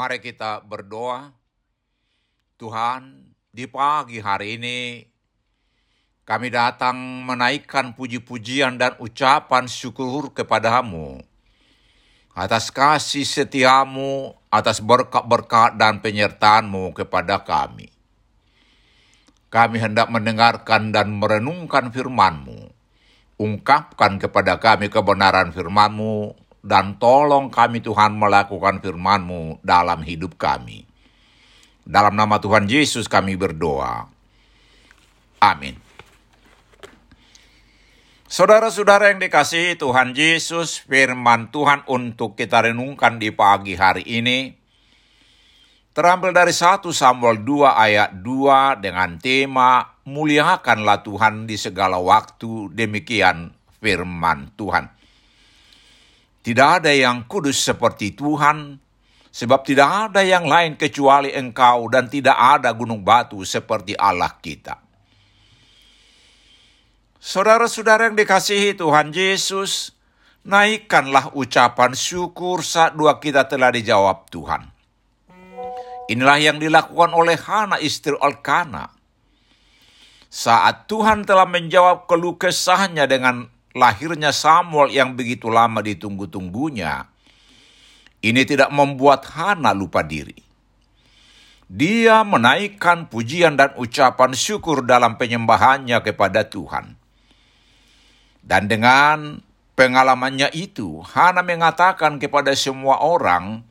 Mari kita berdoa. Tuhan, di pagi hari ini kami datang menaikkan puji-pujian dan ucapan syukur kepadamu atas kasih setiamu, atas berkat-berkat dan penyertaanmu kepada kami. Kami hendak mendengarkan dan merenungkan firman-Mu. Ungkapkan kepada kami kebenaran firman-Mu dan tolong kami Tuhan melakukan firman-Mu dalam hidup kami. Dalam nama Tuhan Yesus kami berdoa. Amin. Saudara-saudara yang dikasihi Tuhan Yesus, firman Tuhan untuk kita renungkan di pagi hari ini terambil dari 1 Samuel 2 ayat 2 dengan tema Muliakanlah Tuhan di segala waktu, demikian firman Tuhan. Tidak ada yang kudus seperti Tuhan, sebab tidak ada yang lain kecuali engkau dan tidak ada gunung batu seperti Allah kita. Saudara-saudara yang dikasihi Tuhan Yesus, naikkanlah ucapan syukur saat doa kita telah dijawab Tuhan. Inilah yang dilakukan oleh Hana istri Elkana. Saat Tuhan telah menjawab keluh kesahnya dengan lahirnya Samuel yang begitu lama ditunggu-tunggunya, ini tidak membuat Hana lupa diri. Dia menaikkan pujian dan ucapan syukur dalam penyembahannya kepada Tuhan. Dan dengan pengalamannya itu, Hana mengatakan kepada semua orang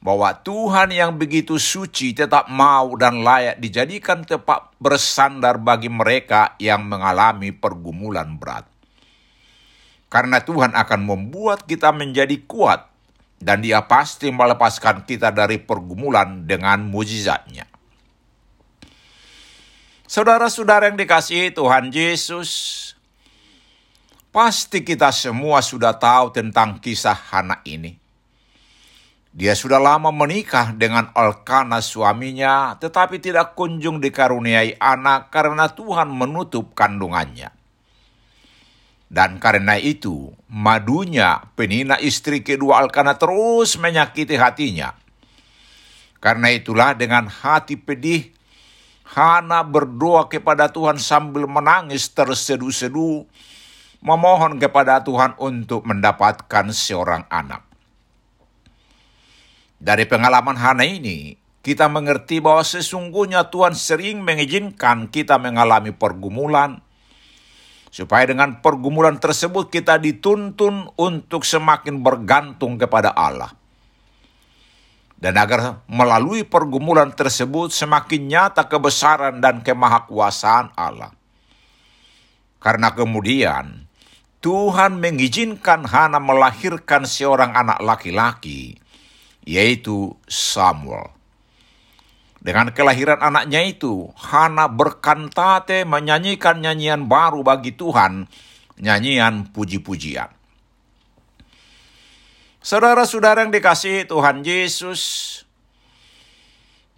bahwa Tuhan yang begitu suci tetap mau dan layak dijadikan tempat bersandar bagi mereka yang mengalami pergumulan berat. Karena Tuhan akan membuat kita menjadi kuat dan dia pasti melepaskan kita dari pergumulan dengan mujizatnya. Saudara-saudara yang dikasihi Tuhan Yesus, pasti kita semua sudah tahu tentang kisah anak ini. Dia sudah lama menikah dengan Elkana suaminya, tetapi tidak kunjung dikaruniai anak karena Tuhan menutup kandungannya. Dan karena itu, madunya penina istri kedua Elkana terus menyakiti hatinya. Karena itulah dengan hati pedih, Hana berdoa kepada Tuhan sambil menangis terseduh-seduh, memohon kepada Tuhan untuk mendapatkan seorang anak. Dari pengalaman Hana ini, kita mengerti bahwa sesungguhnya Tuhan sering mengizinkan kita mengalami pergumulan, supaya dengan pergumulan tersebut kita dituntun untuk semakin bergantung kepada Allah. Dan agar melalui pergumulan tersebut semakin nyata kebesaran dan kemahakuasaan Allah. Karena kemudian Tuhan mengizinkan Hana melahirkan seorang anak laki-laki, yaitu Samuel. Dengan kelahiran anaknya itu, Hana berkantate menyanyikan nyanyian baru bagi Tuhan, nyanyian puji-pujian. Saudara-saudara yang dikasihi Tuhan Yesus,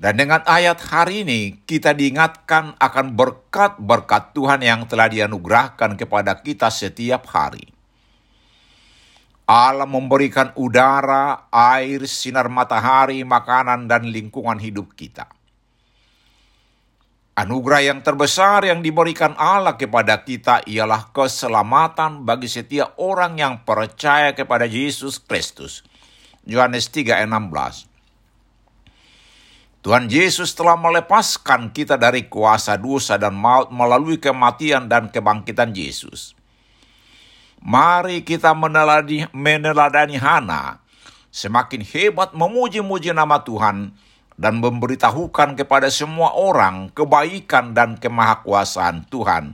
dan dengan ayat hari ini kita diingatkan akan berkat-berkat Tuhan yang telah dianugerahkan kepada kita setiap hari. Allah memberikan udara, air, sinar matahari, makanan, dan lingkungan hidup kita. Anugerah yang terbesar yang diberikan Allah kepada kita ialah keselamatan bagi setiap orang yang percaya kepada Yesus Kristus. Yohanes 3:16. Tuhan Yesus telah melepaskan kita dari kuasa dosa dan maut melalui kematian dan kebangkitan Yesus. Mari kita meneladani, meneladani Hana, semakin hebat memuji-muji nama Tuhan, dan memberitahukan kepada semua orang kebaikan dan kemahakuasaan Tuhan,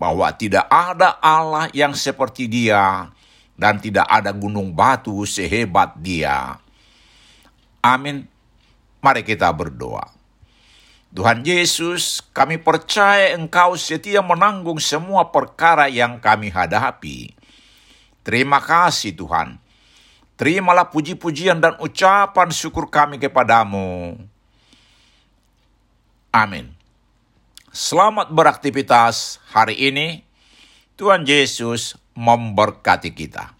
bahwa tidak ada Allah yang seperti Dia, dan tidak ada gunung batu sehebat Dia. Amin. Mari kita berdoa. Tuhan Yesus, kami percaya Engkau setia menanggung semua perkara yang kami hadapi. Terima kasih Tuhan. Terimalah puji-pujian dan ucapan syukur kami kepadamu. Amin. Selamat beraktivitas hari ini. Tuhan Yesus memberkati kita.